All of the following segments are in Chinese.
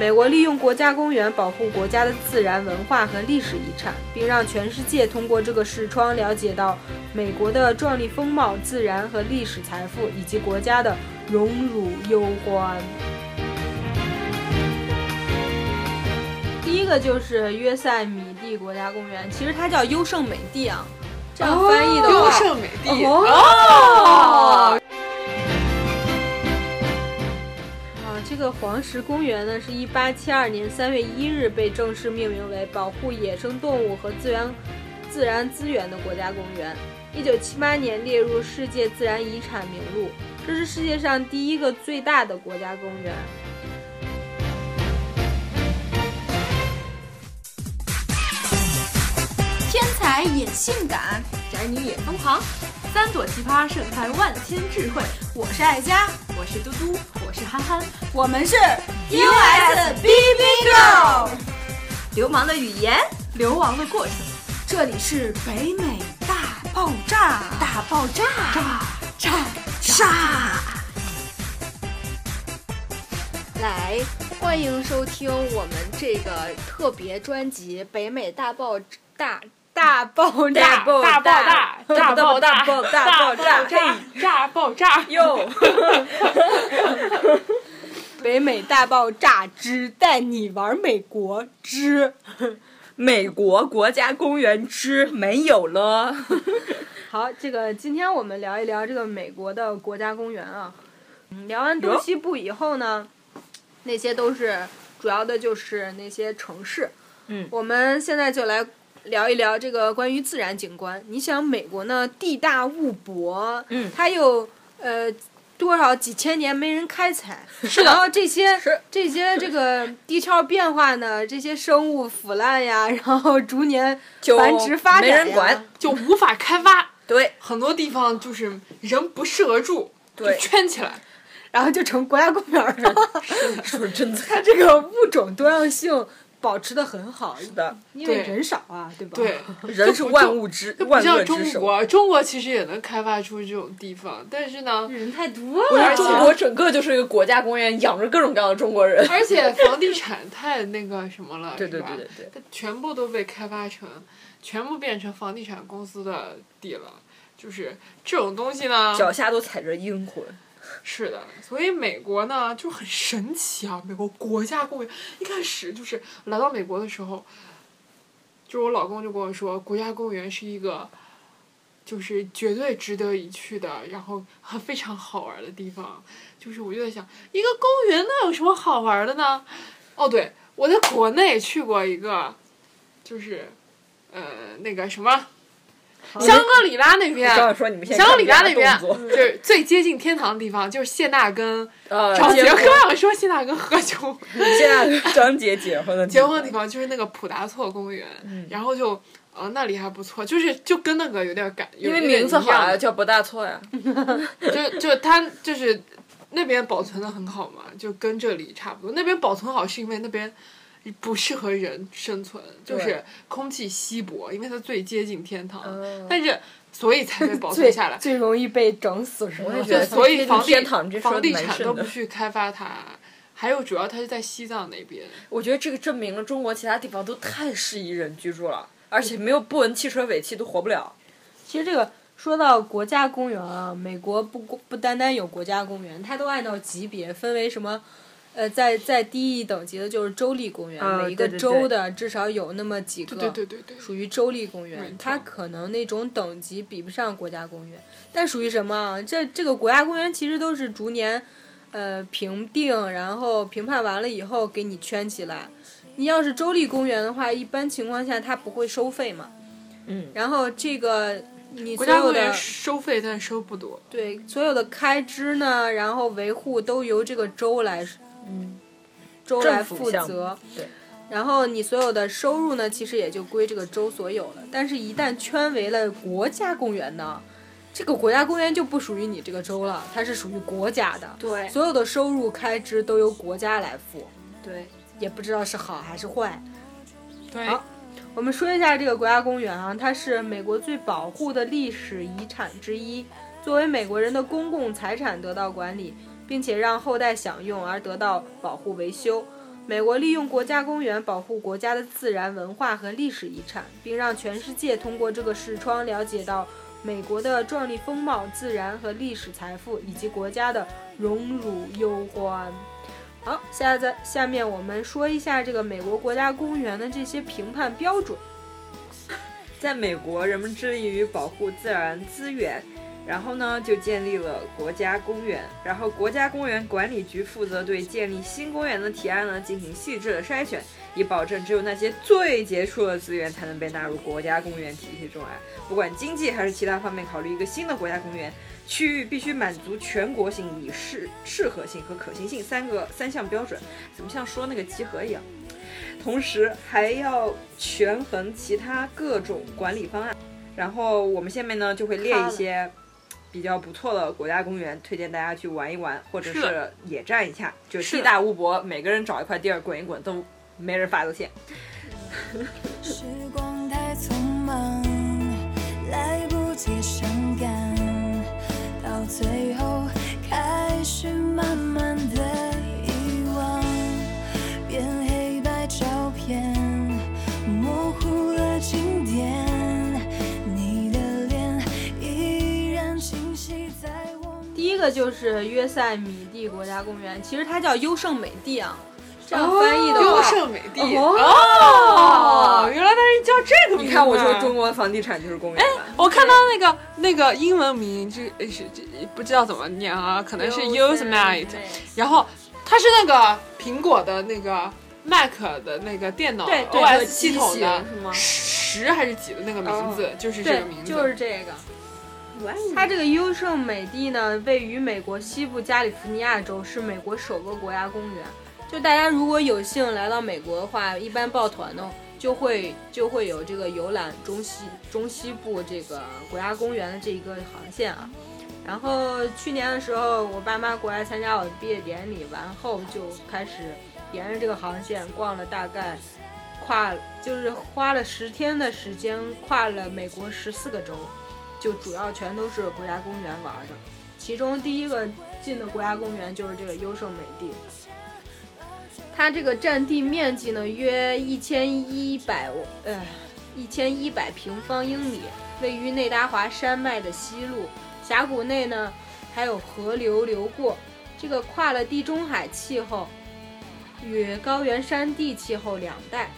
美国利用国家公园保护国家的自然文化和历史遗产，并让全世界通过这个视窗了解到美国的壮丽风貌、自然和历史财富，以及国家的荣辱忧欢。第一个就是约塞米蒂国家公园，其实它叫优胜美地啊，这样翻译的话，优胜美地哦。这个黄石公园呢，是一八七二年三月一日被正式命名为保护野生动物和自然自然资源的国家公园。一九七八年列入世界自然遗产名录，这是世界上第一个最大的国家公园。天才也性感，宅女也疯狂，三朵奇葩盛开万千智慧。我是爱佳，我是嘟嘟，我是憨憨，我们是 USBB Girl。流氓的语言，流亡的过程。这里是北美大爆炸，大爆炸，炸炸炸！来，欢迎收听我们这个特别专辑《北美大爆大大爆炸大爆炸大爆炸大爆炸炸爆炸哟！北美大爆炸之带你玩美国之美国国家公园之没有了。好，这个今天我们聊一聊这个美国的国家公园啊。聊完东西部以后呢，那些都是主要的就是那些城市。嗯，我们现在就来聊一聊这个关于自然景观。你想，美国呢地大物博，嗯，它有呃。多少几千年没人开采，是 然后这些是这些这个地壳变化呢，这些生物腐烂呀，然后逐年繁殖发展没人管，就无法开发。对，很多地方就是人不适合住，对，圈起来，然后就成国家公园了。说真的，它这个物种多样性。保持的很好，是的，因为人少啊，对吧？对，人是万物之万恶之首。中国，中国其实也能开发出这种地方，但是呢，人太多了。我觉得中国整个就是一个国家公园，养着各种各样的中国人。而且房地产太那个什么了，对对对对对，它全部都被开发成，全部变成房地产公司的地了。就是这种东西呢，脚下都踩着阴魂。是的，所以美国呢就很神奇啊！美国国家公园一开始就是来到美国的时候，就我老公就跟我说，国家公园是一个，就是绝对值得一去的，然后非常好玩的地方。就是我就在想，一个公园那有什么好玩的呢？哦，对，我在国内去过一个，就是呃那个什么。香格里拉那边，香格里拉那边就是最接近天堂的地方，就是谢娜跟张杰，刚想说谢娜跟何炅，谢娜张杰结婚的结婚的地方就是那个普达措公园，然后就呃那里还不错，就是就跟那个有点感，因为名字好啊，叫不大错呀，就就他就是那边保存的很好嘛，就跟这里差不多，那边保存好是因为那边。不适合人生存，就是空气稀薄，因为它最接近天堂，但是所以才被保存下来。最容易被整死是吗？对所以房地房地产都不去开发它，还有主要它是在西藏那边。我觉得这个证明了中国其他地方都太适宜人居住了，而且没有不闻汽车尾气都活不了。其实这个说到国家公园啊，美国不不单单有国家公园，它都按照级别分为什么？呃，在在低一等级的就是州立公园，每一个州的至少有那么几个，对对对对，属于州立公园。它可能那种等级比不上国家公园，但属于什么？这这个国家公园其实都是逐年，呃，评定，然后评判完了以后给你圈起来。你要是州立公园的话，一般情况下它不会收费嘛。嗯。然后这个你所有的收费，但收不多。对，所有的开支呢，然后维护都由这个州来。嗯，州来负责，对，然后你所有的收入呢，其实也就归这个州所有了。但是，一旦圈为了国家公园呢，这个国家公园就不属于你这个州了，它是属于国家的。对，所有的收入开支都由国家来付。对，也不知道是好还是坏。对，好，我们说一下这个国家公园啊，它是美国最保护的历史遗产之一，作为美国人的公共财产得到管理。并且让后代享用而得到保护维修。美国利用国家公园保护国家的自然文化和历史遗产，并让全世界通过这个视窗了解到美国的壮丽风貌、自然和历史财富，以及国家的荣辱忧欢。好，下在下面我们说一下这个美国国家公园的这些评判标准。在美国，人们致力于保护自然资源，然后呢，就建立了国家公园。然后，国家公园管理局负责对建立新公园的提案呢进行细致的筛选，以保证只有那些最杰出的资源才能被纳入国家公园体系中来。不管经济还是其他方面考虑一个新的国家公园区域，必须满足全国性、以适适合性和可行性三个三项标准。怎么像说那个集合一样？同时还要权衡其他各种管理方案。然后我们下面呢就会列一些比较不错的国家公园，推荐大家去玩一玩，或者是是野战一下，就地大物博，每个人找一块地儿滚一滚，都没人发邮件。时光太匆忙，来不及伤感，到最后开始慢慢的一个就是约塞米蒂国家公园，其实它叫优胜美地啊。这样翻译的优，胜美地哦原来它是叫这个名字。你看，我说中国房地产就是公园哎。我看到那个那个英文名，这是这不知道怎么念啊，可能是 Yosemite，然后它是那个苹果的那个 Mac 的那个电脑对对 OS 系统的十还是几的那个名字，就是这个名，字。就是这个。它这个优胜美地呢，位于美国西部加利福尼亚州，是美国首个国家公园。就大家如果有幸来到美国的话，一般抱团呢，就会就会有这个游览中西中西部这个国家公园的这一个航线啊。然后去年的时候，我爸妈过来参加我的毕业典礼，完后就开始沿着这个航线逛了大概跨，就是花了十天的时间，跨了美国十四个州。就主要全都是国家公园玩的，其中第一个进的国家公园就是这个优胜美地。它这个占地面积呢约一千一百呃一千一百平方英里，位于内达华山脉的西麓，峡谷内呢还有河流流过。这个跨了地中海气候与高原山地气候两带。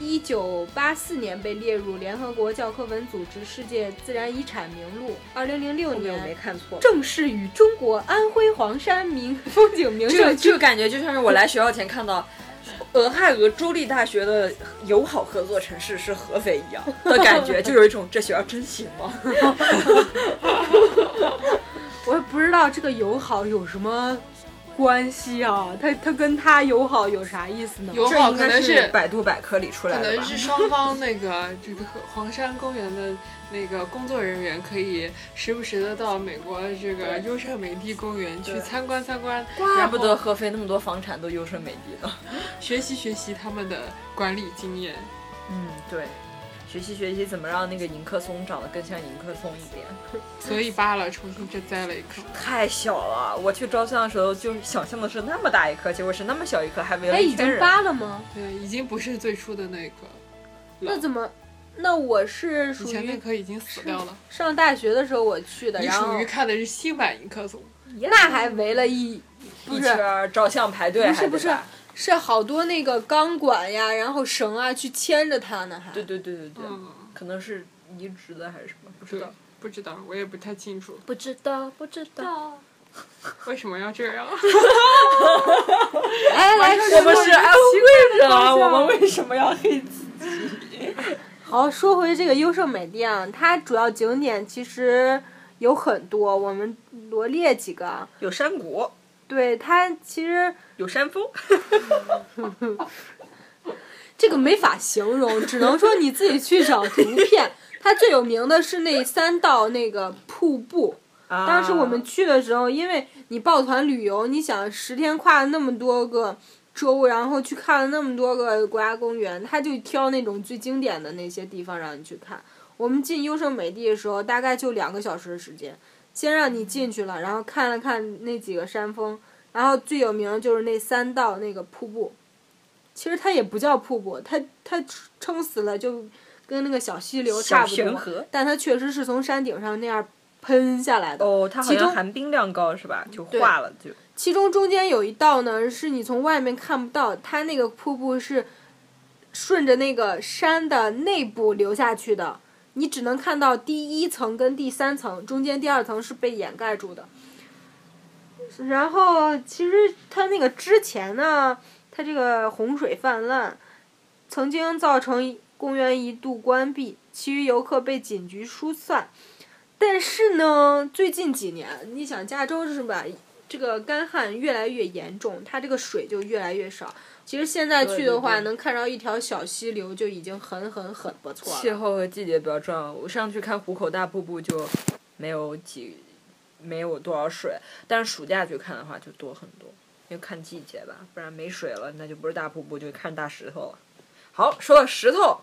一九八四年被列入联合国教科文组织世界自然遗产名录。二零零六后面我没年看错。正式与中国安徽黄山名风景名胜区这个感觉就像是我来学校前看到俄亥俄州立大学的友好合作城市是合肥一样的感觉，就有一种这学校真行吗？我也不知道这个友好有什么关系啊？他他跟他友好有啥意思呢？友好可能是百度百科里出来的吧？可能是双方那个 这个黄山公园的那个工作人员可以时不时的到美国这个优胜美地公园去参观参观，怪不得合肥那么多房产都优胜美地呢。学习学习他们的管理经验。嗯，对，学习学习怎么让那个迎客松长得更像迎客松一点。所以扒了，重新再栽了一棵。太小了，我去照相的时候就想象的是那么大一棵，结果是那么小一棵，还围了哎，已经一圈人。扒了吗？对，已经不是最初的那个，那怎么？那我是属于前那于棵已经死掉了。上大学的时候我去的，你然后属于看的是新版迎客松，那还围了一不一是圈儿照相排队，不是不是是好多那个钢管呀，然后绳啊去牵着它呢，还对对对对对，嗯，可能是移植的还是什么，不知道。，不知道，我也不太清楚不知道 不知道。为什么要这样。来来，我们是安徽人我们为什么要黑自己？好，说回这个优胜美地啊，它主要景点其实有很多，我们罗列几个啊。有山谷，对它其实有山峰，这个没法形容，只能说你自己去找图片。它最有名的是那三道那个瀑布。当时我们去的时候，因为你抱团旅游，你想十天跨了那么多个州，然后去看了那么多个国家公园，他就挑那种最经典的那些地方让你去看。我们进优胜美地的时候，大概就两个小时的时间，先让你进去了，然后看了看那几个山峰，然后最有名的就是那三道那个瀑布，其实它也不叫瀑布，它它撑死了就跟那个小溪流差不多，河。但它确实是从山顶上那样喷下来的。哦，它好像含冰量高是吧？就化了就。其中中间有一道呢，是你从外面看不到，它那个瀑布是顺着那个山的内部流下去的，你只能看到第一层跟第三层，中间第二层是被掩盖住的。然后其实它那个之前呢，它这个洪水泛滥，曾经造成公园一度关闭，其余游客被警局疏散。但是呢，最近几年，你想加州是吧？这个干旱越来越严重，它这个水就越来越少。其实现在去的话，对对对能看到一条小溪流就已经很很很不错了。气候和季节比较重要。我上去看壶口大瀑布就没有几，没有多少水，但是暑假去看的话就多很多，因为看季节吧，不然没水了那就不是大瀑布，就看大石头了。好，说到石头，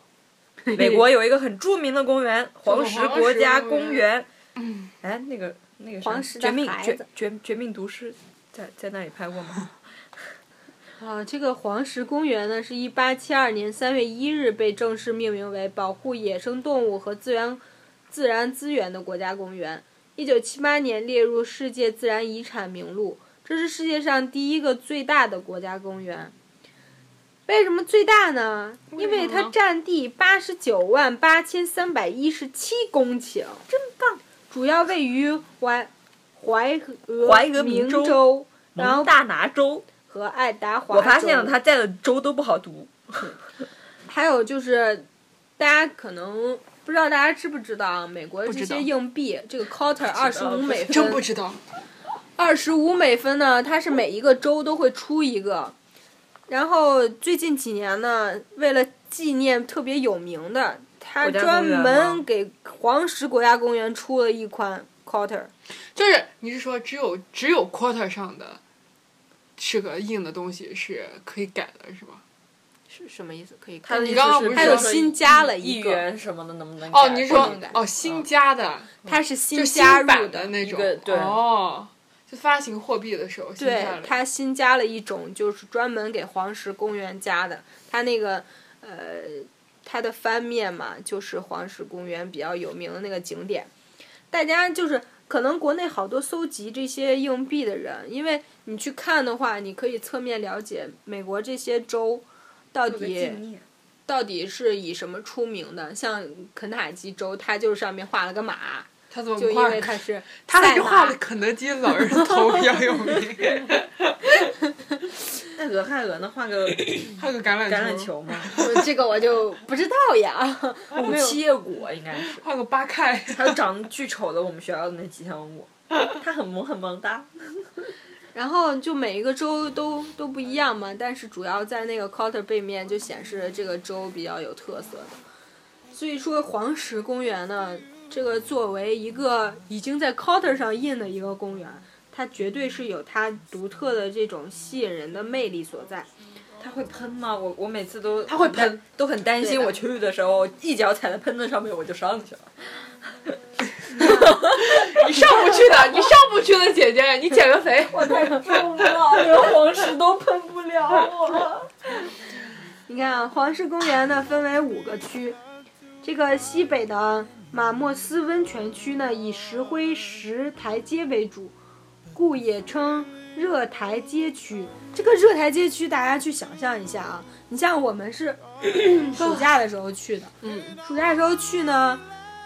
美国有一个很著名的公园——黄石国家公园。嗯，哎，那个那个啥黄石绝命绝绝绝命毒师在在那里拍过吗？啊，这个黄石公园呢，是一八七二年三月一日被正式命名为保护野生动物和自然自然资源的国家公园。一九七八年列入世界自然遗产名录，这是世界上第一个最大的国家公园。为什么最大呢？因为它占地八十九万八千三百一十七公顷，真棒！主要位于怀怀俄怀俄明州，然后大拿州，和爱达华我发现了他在的州都不好读。还有就是，大家可能不知道大家知不知道啊？美国的这些硬币，这个 quarter 二十五美真不分，知道。二十五美分呢，它是每一个州都会出一个。然后最近几年呢，为了纪念特别有名的，他专门给黄石国家公园出了一款 quarter。就是你是说只有只有 quarter 上的是个硬的东西是可以改的，是吧？是什么意思？可以你刚刚不是还有说新加了一元什么的能不能哦，你是说哦新加的，它是新新加入版的那种对哦，就发行货币的时候对，它新加了一种，就是专门给黄石公园加的。它那个呃，它的翻面嘛，就是黄石公园比较有名的那个景点。大家就是可能国内好多搜集这些硬币的人，因为你去看的话，你可以侧面了解美国这些州到底到底是以什么出名的。像肯塔基州，它就是上面画了个马，他怎么就因画为他是 他还画了肯德基老人头比较有名，那俄亥俄呢？画个 画个橄榄橄榄，球吗？这个我就不知道呀，我没有七叶果应该是，画个八开，还有长得巨丑的我们学校的那吉祥物，它很萌很萌哒。然后就每一个州都都不一样嘛，但是主要在那个 quarter 背面就显示这个州比较有特色的。所以说黄石公园呢，这个作为一个已经在 quarter 上印的一个公园，它绝对是有它独特的这种吸引人的魅力所在。它会喷吗？我我每次都它会喷，都很担心。我去的时候一脚踩在喷子上面，我就上去了。你上不去的，你上不去的，姐姐，你减个肥。我太重了，连黄石都喷不了我。你看啊，黄石公园呢分为五个区，这个西北的马莫斯温泉区呢以石灰石台阶为主，故也称热台阶区。这个热台阶区，大家去想象一下啊，你像我们是 暑假的时候去的，嗯，暑假的时候去呢，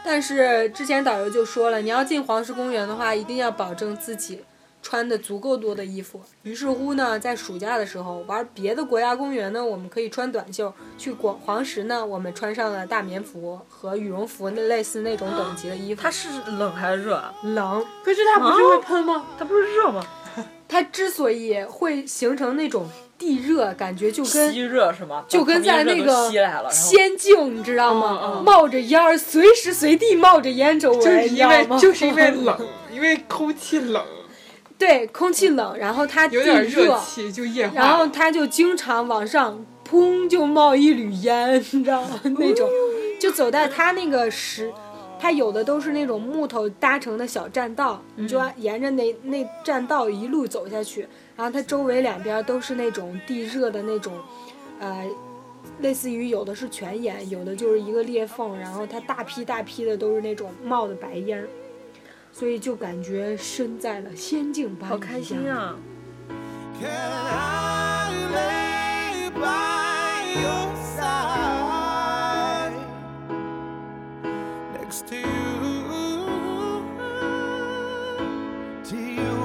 但是之前导游就说了，你要进黄石公园的话，一定要保证自己穿的足够多的衣服。于是乎呢，在暑假的时候玩别的国家公园呢，我们可以穿短袖；去广黄石呢，我们穿上了大棉服和羽绒服，那类似那种等级的衣服。它是冷还是热啊？冷，可是它不是会喷吗？它不是热吗？它之所以会形成那种地热，感觉就跟吸热是吗？就跟在那个仙境，你知道吗？嗯嗯冒着烟儿，随时随地冒着烟周围，就是因为你知道吗就是因为冷，因为空气冷，对，空气冷，然后它地有点热，气就液化。然后它就经常往上砰就冒一缕烟，你知道吗？那种，就走在它那个石，它有的都是那种木头搭成的小栈道，你就要沿着那那栈道一路走下去，然后它周围两边都是那种地热的那种呃，类似于有的是泉眼，有的就是一个裂缝，然后它大批大批的都是那种冒的白烟，所以就感觉身在了仙境般。好开心！啊！Can I lay by your side next to you, to you,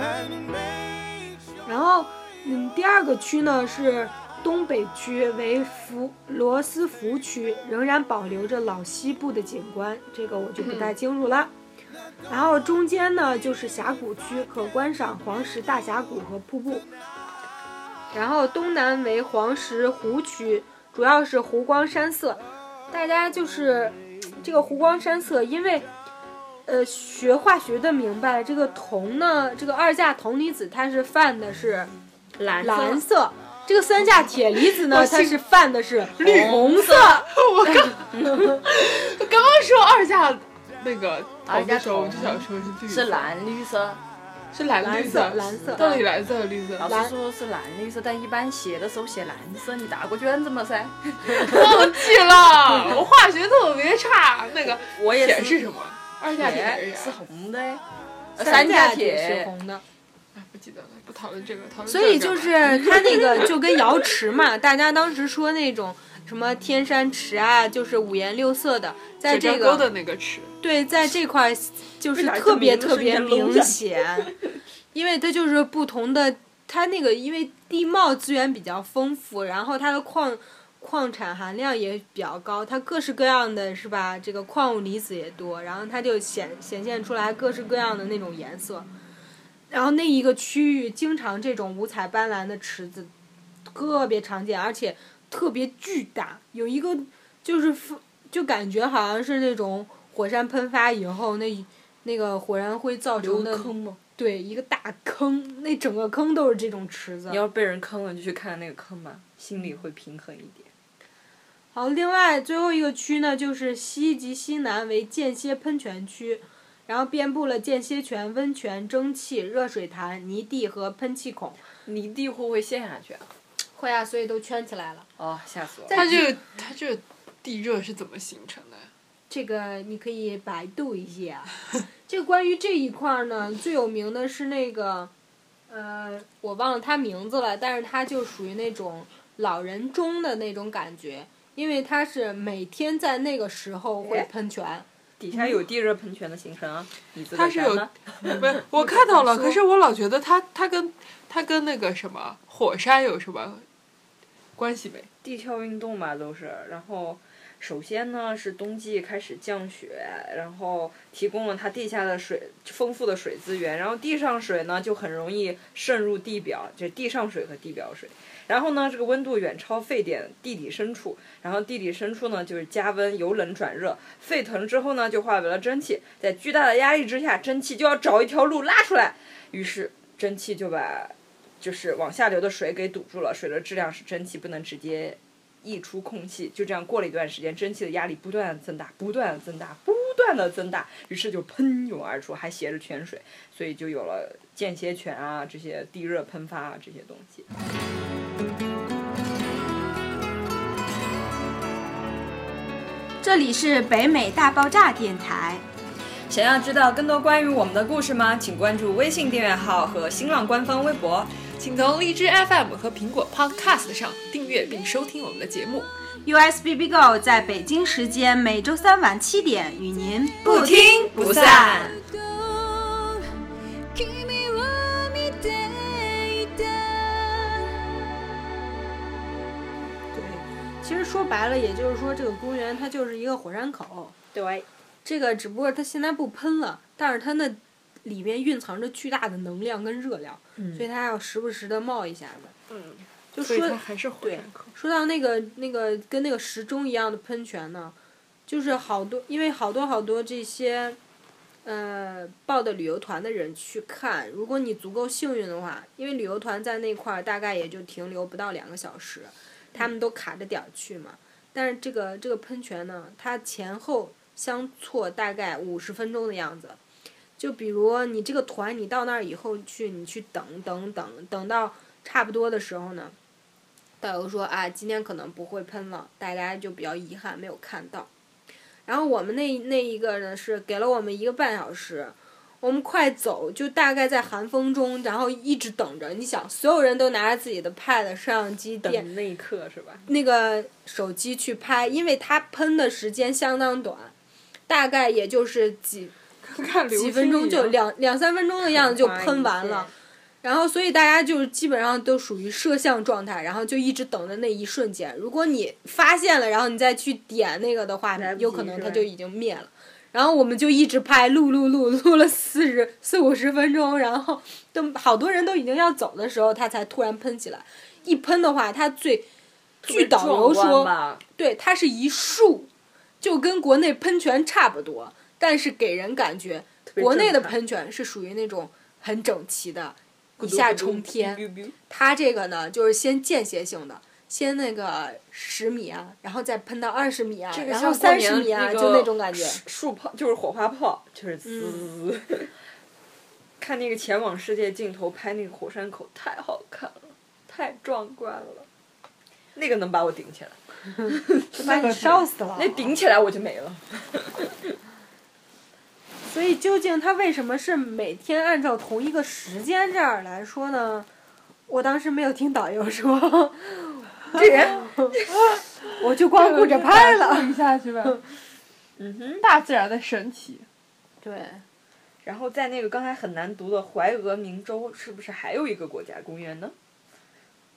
and make sure 然后，嗯，第二个区呢是东北区，为福罗斯福区，仍然保留着老西部的景观，这个我就不太清楚了。然后中间呢就是峡谷区，可观赏黄石大峡谷和瀑布。然后东南为黄石湖区，主要是湖光山色。大家就是这个湖光山色，因为呃学化学的明白，这个铜呢，这个二价铜离子它是泛的是蓝蓝色，这个三价铁离子呢，它是泛的是绿红色。我刚我 刚刚说二价那个二价铜的时候，我就想说是绿，是蓝绿色，是蓝绿色蓝色到底蓝色和绿色？老师说是蓝绿色，但一般写的时候写蓝色，你答过卷子吗？噻？忘记了，我化学特别差。那个我也是铁是什么？二价铁铁是？红的，呃三价价铁是红的，哎，不记得了，不讨论这个，讨论所以这个就是它那个就跟瑶池嘛，大家当时说那种什么天山池啊，就是五颜六色的，在这个水沟的那个池，对，在这块就是特别特别明显，因为它就是不同的，它那个因为地貌资源比较丰富，然后它的矿矿产含量也比较高，它各式各样的是吧？这个矿物离子也多，然后它就显显现出来各式各样的那种颜色。然后那一个区域经常这种五彩斑斓的池子特别常见，而且特别巨大。有一个就是就感觉好像是那种火山喷发以后那那个火山灰造成的坑吗？对一个大坑，那整个坑都是这种池子你。要被人坑了，就去看那个坑吧，心里会平衡一点。好，另外最后一个区呢，就是西及西南为间歇喷泉区，然后遍布了间歇泉、温泉、蒸汽、热水潭、泥地和喷气孔。泥地会不会陷下去啊？会啊，所以都圈起来了。哦，吓死我了！它这个它这个地热是怎么形成的？这个你可以百度一下。这关于这一块儿呢，最有名的是那个，呃，我忘了它名字了，但是它就属于那种老人中的那种感觉，因为它是每天在那个时候会哎喷泉。底下有地热喷泉的形成啊，它是有？不是，我 看到了，可是我老觉得它它跟它跟那个什么火山有什么关系没？地壳运动嘛都是，然后首先呢是冬季开始降雪，然后提供了它地下的水丰富的水资源，然后地上水呢就很容易渗入地表，就是地上水和地表水。然后呢，这个温度远超沸点地底深处，然后地底深处呢就是加温由冷转热，沸腾之后呢就化为了蒸汽，在巨大的压力之下，蒸汽就要找一条路拉出来，于是蒸汽就把就是往下流的水给堵住了，水的质量使蒸汽不能直接溢出空气。就这样过了一段时间，蒸汽的压力不断增大，不断增大，不断的增大，于是就喷涌而出，还携着泉水，所以就有了间歇泉啊这些地热喷发啊这些东西。这里是北美大爆炸电台。想要知道更多关于我们的故事吗？请关注微信订阅号和新浪官方微博。请从荔枝 FM 和苹果 Podcast 上订阅并收听我们的节目。USBB Go 在北京时间每周三晚七点与您不听不散。其实说白了，也就是说这个公园它就是一个火山口。对，这个只不过它现在不喷了，但是它那里面蕴藏着巨大的能量跟热量，所以它要时不时的冒一下子。嗯，就说所以它还是火山口。说到那个那个跟那个时钟一样的喷泉呢，就是好多因为好多好多这些，呃，报的旅游团的人去看，如果你足够幸运的话，因为旅游团在那块儿大概也就停留不到两个小时，他们都卡着点儿去嘛。但是这个这个喷泉呢，它前后相错大概五十分钟的样子。就比如你这个团，你到那儿以后去，你去等等等等到差不多的时候呢，导游说啊，今天可能不会喷了，大家就比较遗憾没有看到。然后我们那那一个呢是给了我们一个半小时，我们快走，就大概在寒风中，然后一直等着。你想，所有人都拿着自己的 pad、摄像机、电等那一刻是吧？那个手机去拍，因为它喷的时间相当短，大概也就是几 看几分钟就两两三分钟的样子就喷完了。然后，所以大家就是基本上都属于摄像状态，然后就一直等着那一瞬间。如果你发现了，然后你再去点那个的话有可能它就已经灭了。然后我们就一直拍，录录录，录了四十四五十分钟，然后都好多人都已经要走的时候，他才突然喷起来。一喷的话，他最据导游说，对，它是一束，就跟国内喷泉差不多，但是给人感觉国内的喷泉是属于那种很整齐的，一下冲天。它这个呢，就是先间歇性的，先那个十米啊，然后再喷到二十米啊，这个然后三十米啊，那个就那种感觉。树树炮就是火花炮，就是滋。嗯看那个前往世界尽头拍那个火山口，太好看了，太壮观了。那个能把我顶起来，把你烧死了。那顶起来我就没了。所以究竟它为什么是每天按照同一个时间这样来说呢？我当时没有听导游说，这人，我就光顾着拍了。一下去吧。嗯哼。大自然的神奇。对，然后在那个刚才很难读的怀俄明州，是不是还有一个国家公园呢？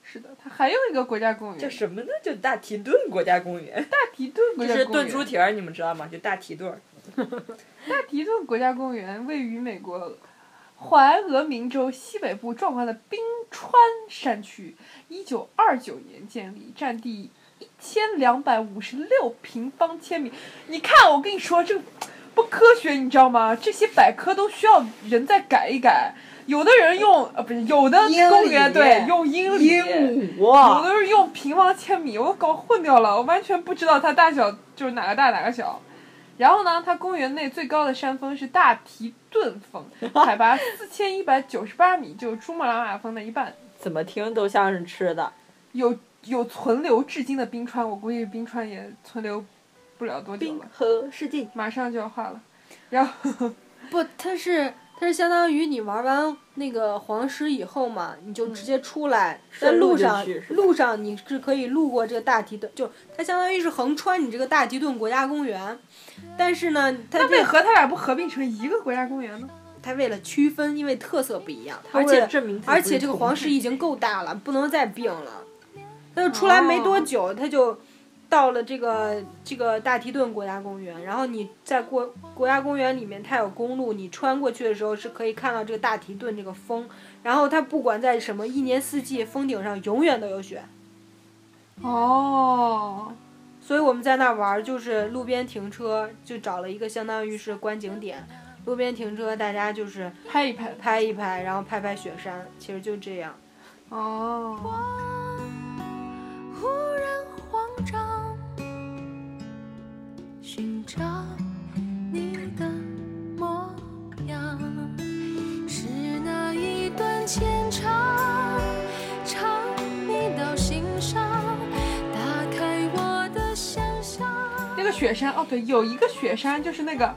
是的，它还有一个国家公园，叫什么呢？就大提顿国家公园，大提顿国就是家公园。炖猪蹄儿，你们知道吗？就大提顿。大提顿国家公园位于美国怀俄明州西北部壮观的冰川山区，一九二九年建立，占地一千两百五十六平方千米。你看，我跟你说，这个不科学，你知道吗？这些百科都需要人再改一改。有的人用呃不是，有的公园里对用英里，鹦有，的是用平方千米，我搞混掉了，我完全不知道它大小就是哪个大哪个小。然后呢，它公园内最高的山峰是大提顿峰，海拔四千一百九十八米，就是珠穆朗玛峰的一半。怎么听都像是吃的。有有存留至今的冰川，我估计冰川也存留不了多久冰了，河世纪，马上就要化了。然后不，它是它是相当于你玩完那个黄石以后嘛，你就直接出来，在路上路上你是可以路过这个大提顿，就它相当于是横穿你这个大提顿国家公园，但是呢，它那为何它俩不合并成一个国家公园呢？它为了区分，因为特色不一样，而且而且这个黄石已经够大了，不能再并了。它就出来没多久，它就到了这个这个大提顿国家公园。然后你在国国家公园里面，它有公路，你穿过去的时候是可以看到这个大提顿这个峰。然后它不管在什么一年四季，峰顶上永远都有雪。哦，所以我们在那儿玩儿，就是路边停车，就找了一个相当于是观景点，路边停车，大家就是拍一拍。拍一拍，然后拍拍雪山，其实就这样。哦，寻找你的模样，是那一段牵肠，唱你到心上，打开我的想象。那个雪山哦，对，有一个雪山就是那个，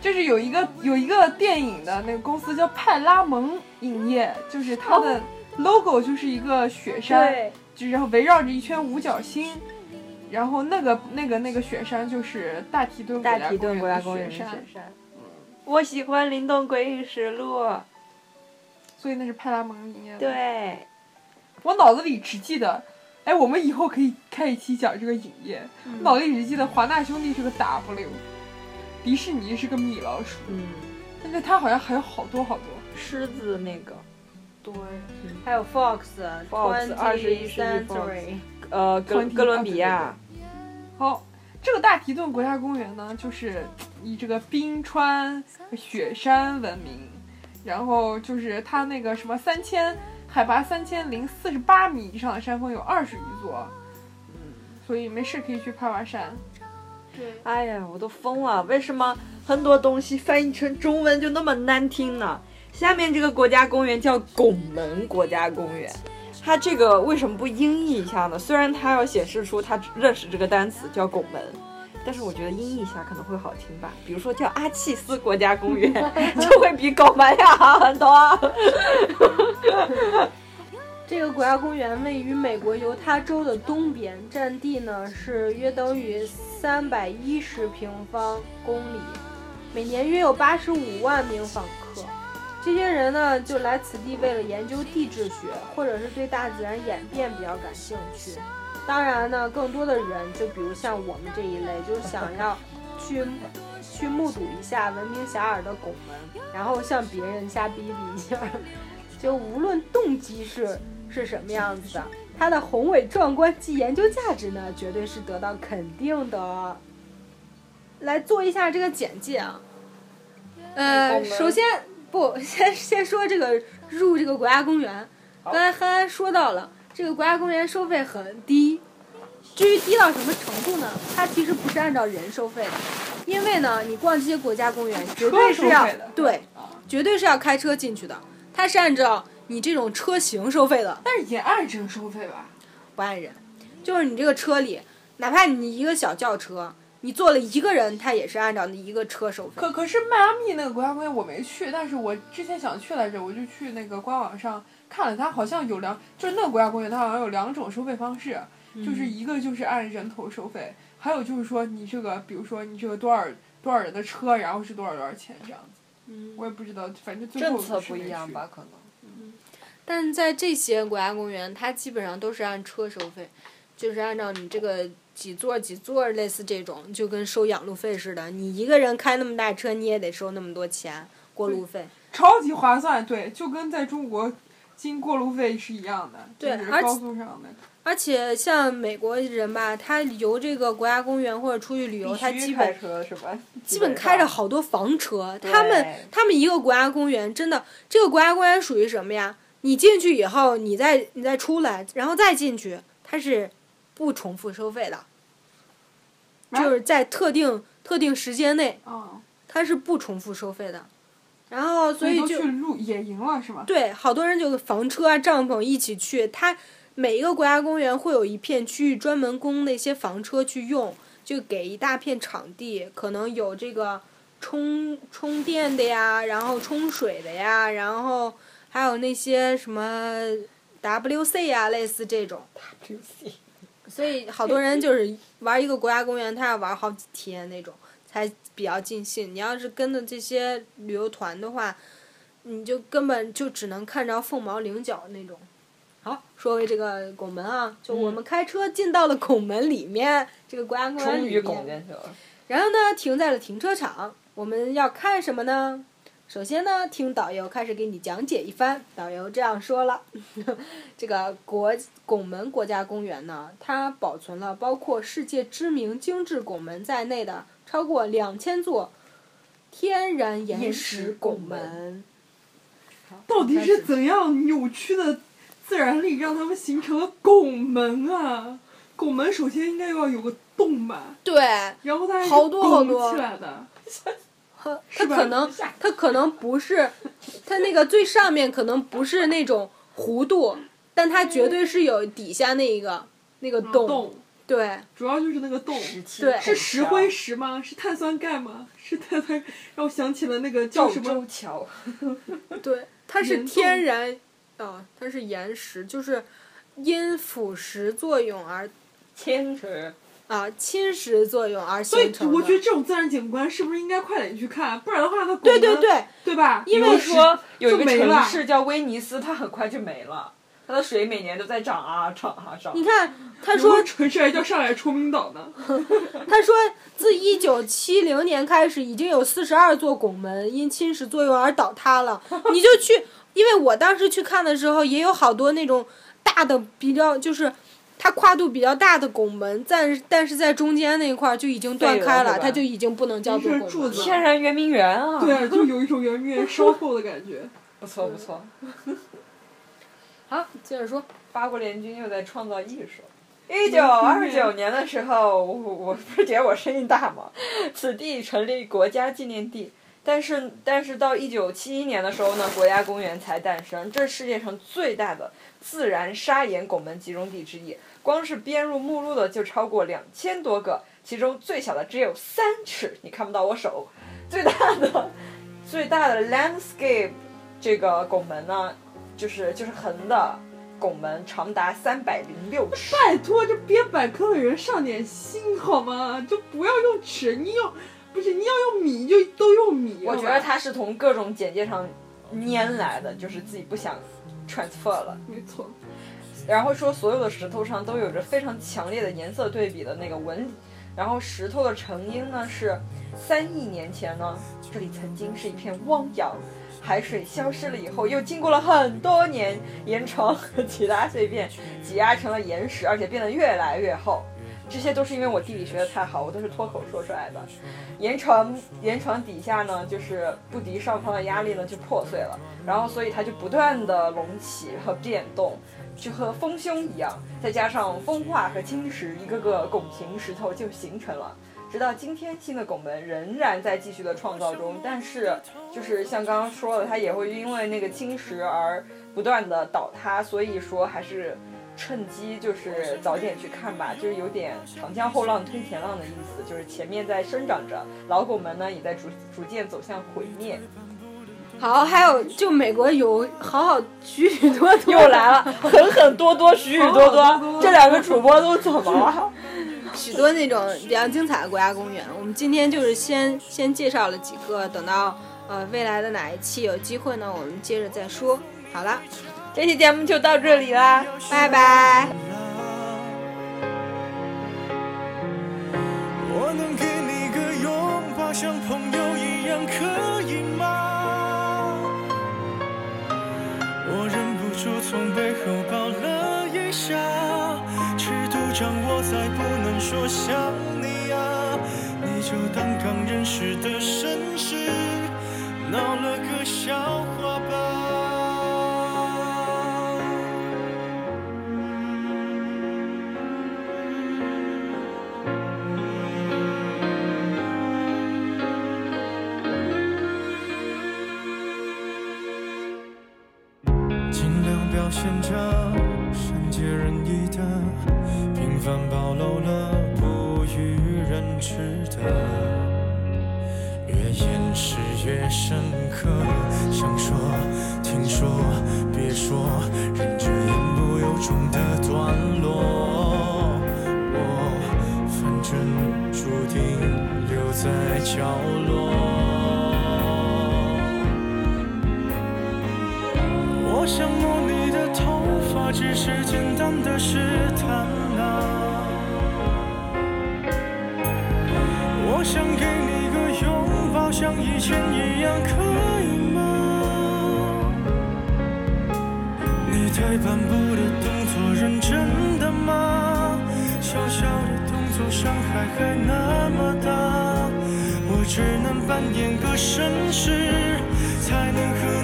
就是有一个有一个电影的那个公司叫派拉蒙影业，就是它的 logo 就是一个雪山，就然后围绕着一圈五角星，然后那个那个那个雪山就是大提顿大提顿国家公公园雪山，山。我喜欢《灵动鬼影实录》。所以那是派拉蒙影业的。，对，我脑子里只记得，哎，我们以后可以开一期讲这个影业，嗯脑子里只记得华纳兄弟是个 W，迪士尼是个米老鼠，嗯，但是它好像还有好多好多。狮子那个，对，还有 Fox Fox 21世纪 Century，呃，哥20哥伦比亚，好，这个大提顿国家公园呢，就是以这个冰川、雪山闻名，然后就是它那个什么三千海拔三千零四十八米以上的山峰有二十余座，嗯，所以没事可以去爬爬山。对哎呀，我都疯了！为什么很多东西翻译成中文就那么难听呢？下面这个国家公园叫拱门国家公园，它这个为什么不音译一下呢？虽然它要显示出它认识这个单词叫拱门，但是我觉得音译一下可能会好听吧。比如说叫阿契斯国家公园，就会比拱门要好很多。这个国家公园位于美国犹他州的东边，占地呢是约等于三百一十平方公里，每年约有八十五万名访客。这些人呢就来此地为了研究地质学，或者是对大自然演变比较感兴趣。当然呢，更多的人就比如像我们这一类，就是想要去去目睹一下闻名遐迩的拱门，然后向别人瞎逼逼一下。就无论动机是是什么样子的，它的宏伟壮观及研究价值呢，绝对是得到肯定的。来做一下这个简介啊，呃，首先不 先先说这个入这个国家公园，刚才憨憨说到了，这个国家公园收费很低。至于低到什么程度呢？它其实不是按照人收费的，因为呢，你逛这些国家公园绝对是要对，绝对是要开车进去的。它是按照你这种车型收费的，但是也按人收费吧？不按人。就是你这个车里，哪怕你一个小轿车，你坐了一个人，他也是按照那一个车收费。可可是迈阿密那个国家公园我没去，但是我之前想去来着，我就去那个官网上看了，它好像有两，就是那个国家公园它好像有两种收费方式，就是一个就是按人头收费，还有就是说你这个，比如说你这个多少多少人的车，然后是多少多少钱这样子。嗯我也不知道，反正最后政策？不一样吧？可能。但在这些国家公园，它基本上都是按车收费，就是按照你这个几座几座，类似这种，就跟收养路费似的。你一个人开那么大车，你也得收那么多钱过路费。超级划算，对，就跟在中国经过路费是一样的，对而且就是高速上的。而且像美国人吧，他游这个国家公园或者出去旅游，他基本？基本开着好多房车。他们他们一个国家公园真的，这个国家公园属于什么呀？你进去以后，你再你再出来，然后再进去，它是不重复收费的，啊就是在特定特定时间内，啊，它是不重复收费的。然后所以就去露野营了是吗？对，好多人就房车啊、帐篷一起去。它每一个国家公园会有一片区域专门供那些房车去用，就给一大片场地，可能有这个充充电的呀，然后冲水的呀，然后还有那些什么 WC 呀，类似这种。所以好多人就是玩一个国家公园，他要玩好几天那种，才比较尽兴。你要是跟着这些旅游团的话，你就根本就只能看着凤毛麟角那种。好，说回这个拱门啊，就我们开车进到了拱门里面，这个国家公园里面。终于拱进去了。然后呢，停在了停车场。我们要看什么呢？首先呢，听导游开始给你讲解一番。导游这样说了：这个国拱门国家公园呢，它保存了包括世界知名精致拱门在内的超过两千座天然岩石拱门。到底是怎样扭曲的自然力让它们形成了拱门啊？拱门首先应该要有个洞吧，对，然后它还是好多好拱多起来的。它可能它可能不是，它那个最上面可能不是那种弧度，但它绝对是有底下那一个那个洞。洞对主要就是那个洞。对是石灰石吗？是碳酸钙吗？是碳酸，让我想起了那个叫什么？桥。对，它是天然，啊，它是岩石，就是因腐蚀作用而天池。啊侵蚀作用而所以形成的。我觉得这种自然景观是不是应该快点去看？不然的话，它对对对，对吧？因为说有一个就没了城市叫威尼斯，它很快就没了，它的水每年都在涨啊涨啊涨。你看，他有说个城市还叫上海崇明岛呢。他说，自一九七零年开始，已经有四十二座拱门因侵蚀作用而倒塌了。你就去，因为我当时去看的时候，也有好多那种大的比较，就是它跨度比较大的拱门，但是但是在中间那一块儿就已经断开了，了它就已经不能叫做拱门天然圆明园啊。对，就有一种圆明园烧后的感觉。不错不错。好，接着说，八国联军又在创造艺术。一九二九年的时候，我我不是觉得我声音大吗？此地成立国家纪念地，但是但是到一九七一年的时候呢，国家公园才诞生，这是世界上最大的自然砂岩拱门集中地之一，光是编入目录的就超过两千多个，其中最小的只有三尺，你看不到我手，最大的最大的 landscape 这个拱门呢，就是就是横的拱门，长达三百零六尺。拜托，这编百科的人上点心好吗？就不要用尺，你用不是你要用米就都用米。我觉得他是从各种简介上拈来的，就是自己不想 transfer 了。没错。然后说所有的石头上都有着非常强烈的颜色对比的那个纹理，然后石头的成因呢是三亿年前呢，这里曾经是一片汪洋，海水消失了以后，又经过了很多年，岩床和其他碎片挤压成了岩石，而且变得越来越厚。这些都是因为我地理学的太好，我都是脱口说出来的。岩床岩床底下呢，就是不敌上方的压力呢，就破碎了，然后所以它就不断的隆起和变动，就和丰胸一样，再加上风化和侵蚀，一个个拱形石头就形成了。直到今天，新的拱门仍然在继续的创造中，但是就是像刚刚说的，它也会因为那个侵蚀而不断的倒塌，所以说还是趁机就是早点去看吧，就是有点长江后浪推前浪的意思，就是前面在生长着，老拱门呢也在逐逐渐走向毁灭。好，还有就美国有好好许许多多又来了，狠狠多多，许许多多，这两个主播都怎么了？许多那种比较精彩的国家公园。我们今天就是先先介绍了几个，等到呃未来的哪一期有机会呢，我们接着再说。好了，这期节目就到这里啦，拜拜。我想你啊，你就当刚认识的绅士，闹了想摸你的头发，只是简单的试探啊。我想给你个拥抱，像以前一样，可以吗？你退半步的动作认真的吗？小小的动作伤害还那么大，我只能扮演个绅士，才能和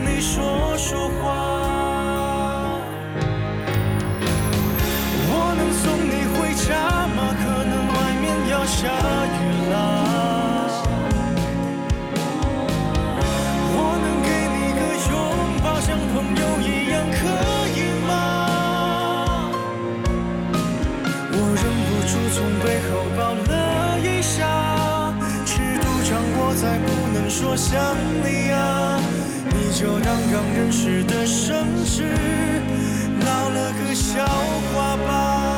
再不能说想你啊，你就当刚认识的绅士，闹了个笑话吧。